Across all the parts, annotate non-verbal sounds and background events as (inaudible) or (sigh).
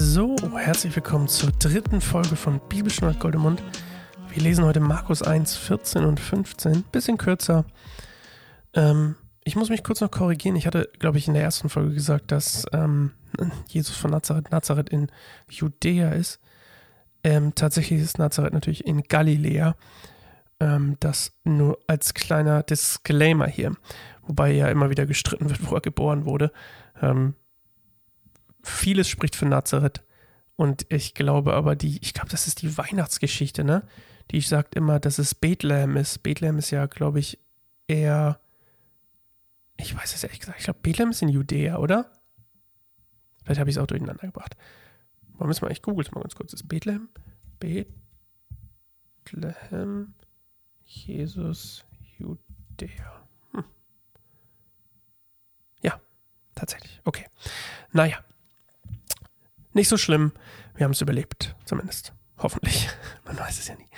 So, herzlich willkommen zur dritten Folge von Bibelschnurrt Goldemund. Wir lesen heute Markus 1, 14 und 15, bisschen kürzer. Ähm, ich muss mich kurz noch korrigieren. Ich hatte, glaube ich, in der ersten Folge gesagt, dass ähm, Jesus von Nazareth, Nazareth in Judäa ist. Ähm, tatsächlich ist Nazareth natürlich in Galiläa. Ähm, das nur als kleiner Disclaimer hier. Wobei ja immer wieder gestritten wird, wo er geboren wurde. Vieles spricht für Nazareth. Und ich glaube aber, die, ich glaube, das ist die Weihnachtsgeschichte, ne? Die sagt immer, dass es Bethlehem ist. Bethlehem ist ja, glaube ich, eher. Ich weiß es ehrlich gesagt. Ich glaube, Bethlehem ist in Judäa, oder? Vielleicht habe ich es auch durcheinander gebracht. Wollen wir es mal, ich google es mal ganz kurz. Ist Bethlehem? Bethlehem, Jesus, Judäa. Hm. Ja, tatsächlich. Okay. Naja, nicht so schlimm. Wir haben es überlebt, zumindest. Hoffentlich. (laughs) Man weiß es ja nie.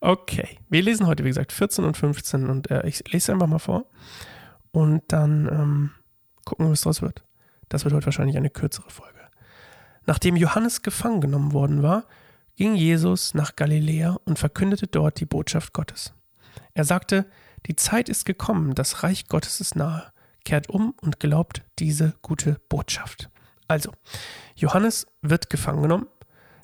Okay, wir lesen heute, wie gesagt, 14 und 15 und äh, ich lese einfach mal vor und dann ähm, gucken wir, was draus wird. Das wird heute wahrscheinlich eine kürzere Folge. Nachdem Johannes gefangen genommen worden war, ging Jesus nach Galiläa und verkündete dort die Botschaft Gottes. Er sagte, die Zeit ist gekommen, das Reich Gottes ist nahe. Kehrt um und glaubt diese gute Botschaft. Also, Johannes wird gefangen genommen.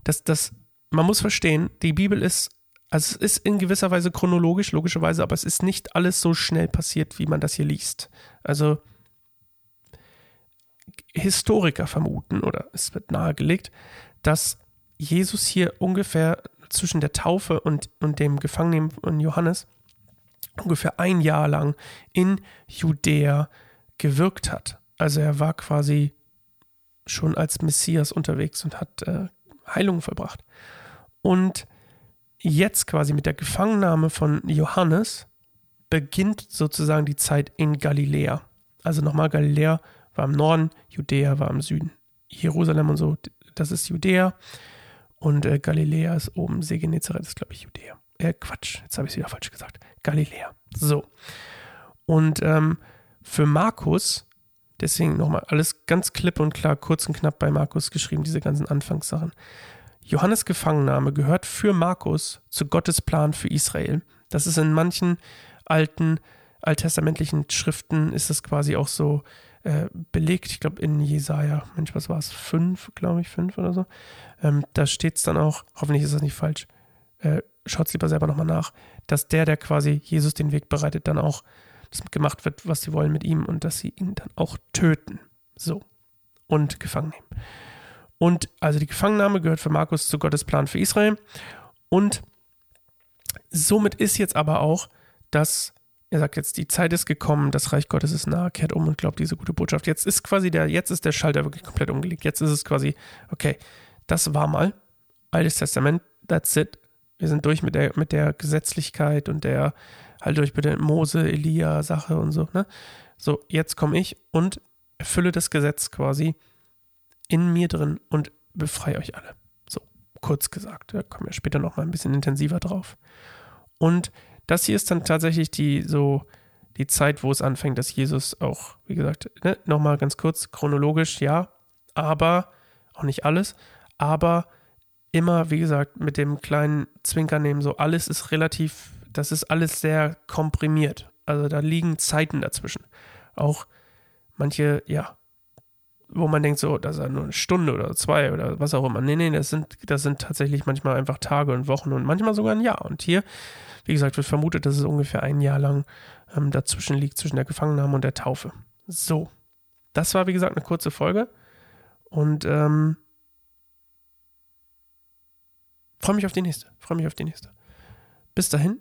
Das, das, man muss verstehen, die Bibel ist, also es ist in gewisser Weise chronologisch, logischerweise, aber es ist nicht alles so schnell passiert, wie man das hier liest. Also, Historiker vermuten, oder es wird nahegelegt, dass Jesus hier ungefähr zwischen der Taufe und, und dem Gefangennehmen von Johannes ungefähr ein Jahr lang in Judäa gewirkt hat. Also er war quasi schon als Messias unterwegs und hat äh, Heilungen vollbracht. Und jetzt quasi mit der Gefangennahme von Johannes beginnt sozusagen die Zeit in Galiläa. Also nochmal, Galiläa war im Norden, Judäa war im Süden. Jerusalem und so, das ist Judäa. Und äh, Galiläa ist oben, See Genezareth ist, glaube ich, Judäa. Äh, Quatsch, jetzt habe ich es wieder falsch gesagt. Galiläa. So. Und ähm, für Markus Deswegen nochmal alles ganz klipp und klar, kurz und knapp bei Markus geschrieben, diese ganzen Anfangssachen. Johannes Gefangennahme gehört für Markus zu Gottes Plan für Israel. Das ist in manchen alten alttestamentlichen Schriften ist das quasi auch so äh, belegt. Ich glaube in Jesaja, Mensch, was war es? Fünf, glaube ich, fünf oder so. Ähm, da steht es dann auch, hoffentlich ist das nicht falsch, äh, schaut es lieber selber nochmal nach, dass der, der quasi Jesus den Weg bereitet, dann auch dass gemacht wird, was sie wollen mit ihm und dass sie ihn dann auch töten. So. Und gefangen nehmen. Und also die Gefangennahme gehört für Markus zu Gottes Plan für Israel. Und somit ist jetzt aber auch, dass er sagt jetzt, die Zeit ist gekommen, das Reich Gottes ist nahe, kehrt um und glaubt diese gute Botschaft. Jetzt ist quasi der, jetzt ist der Schalter wirklich komplett umgelegt. Jetzt ist es quasi, okay, das war mal Altes Testament, that's it. Wir sind durch mit der, mit der Gesetzlichkeit und der, halt euch bitte Mose, Elia, Sache und so, ne? So, jetzt komme ich und erfülle das Gesetz quasi in mir drin und befreie euch alle. So, kurz gesagt. Da kommen wir später nochmal ein bisschen intensiver drauf. Und das hier ist dann tatsächlich die so die Zeit, wo es anfängt, dass Jesus auch, wie gesagt, ne, nochmal ganz kurz, chronologisch, ja, aber, auch nicht alles, aber immer, wie gesagt, mit dem kleinen Zwinker nehmen, so alles ist relativ das ist alles sehr komprimiert. Also da liegen Zeiten dazwischen. Auch manche, ja, wo man denkt, so, das ist nur eine Stunde oder zwei oder was auch immer. Nee, nee, das sind, das sind tatsächlich manchmal einfach Tage und Wochen und manchmal sogar ein Jahr. Und hier, wie gesagt, wird vermutet, dass es ungefähr ein Jahr lang ähm, dazwischen liegt, zwischen der Gefangennahme und der Taufe. So. Das war, wie gesagt, eine kurze Folge. Und ähm, freue mich auf die nächste. Freue mich auf die nächste. Bis dahin,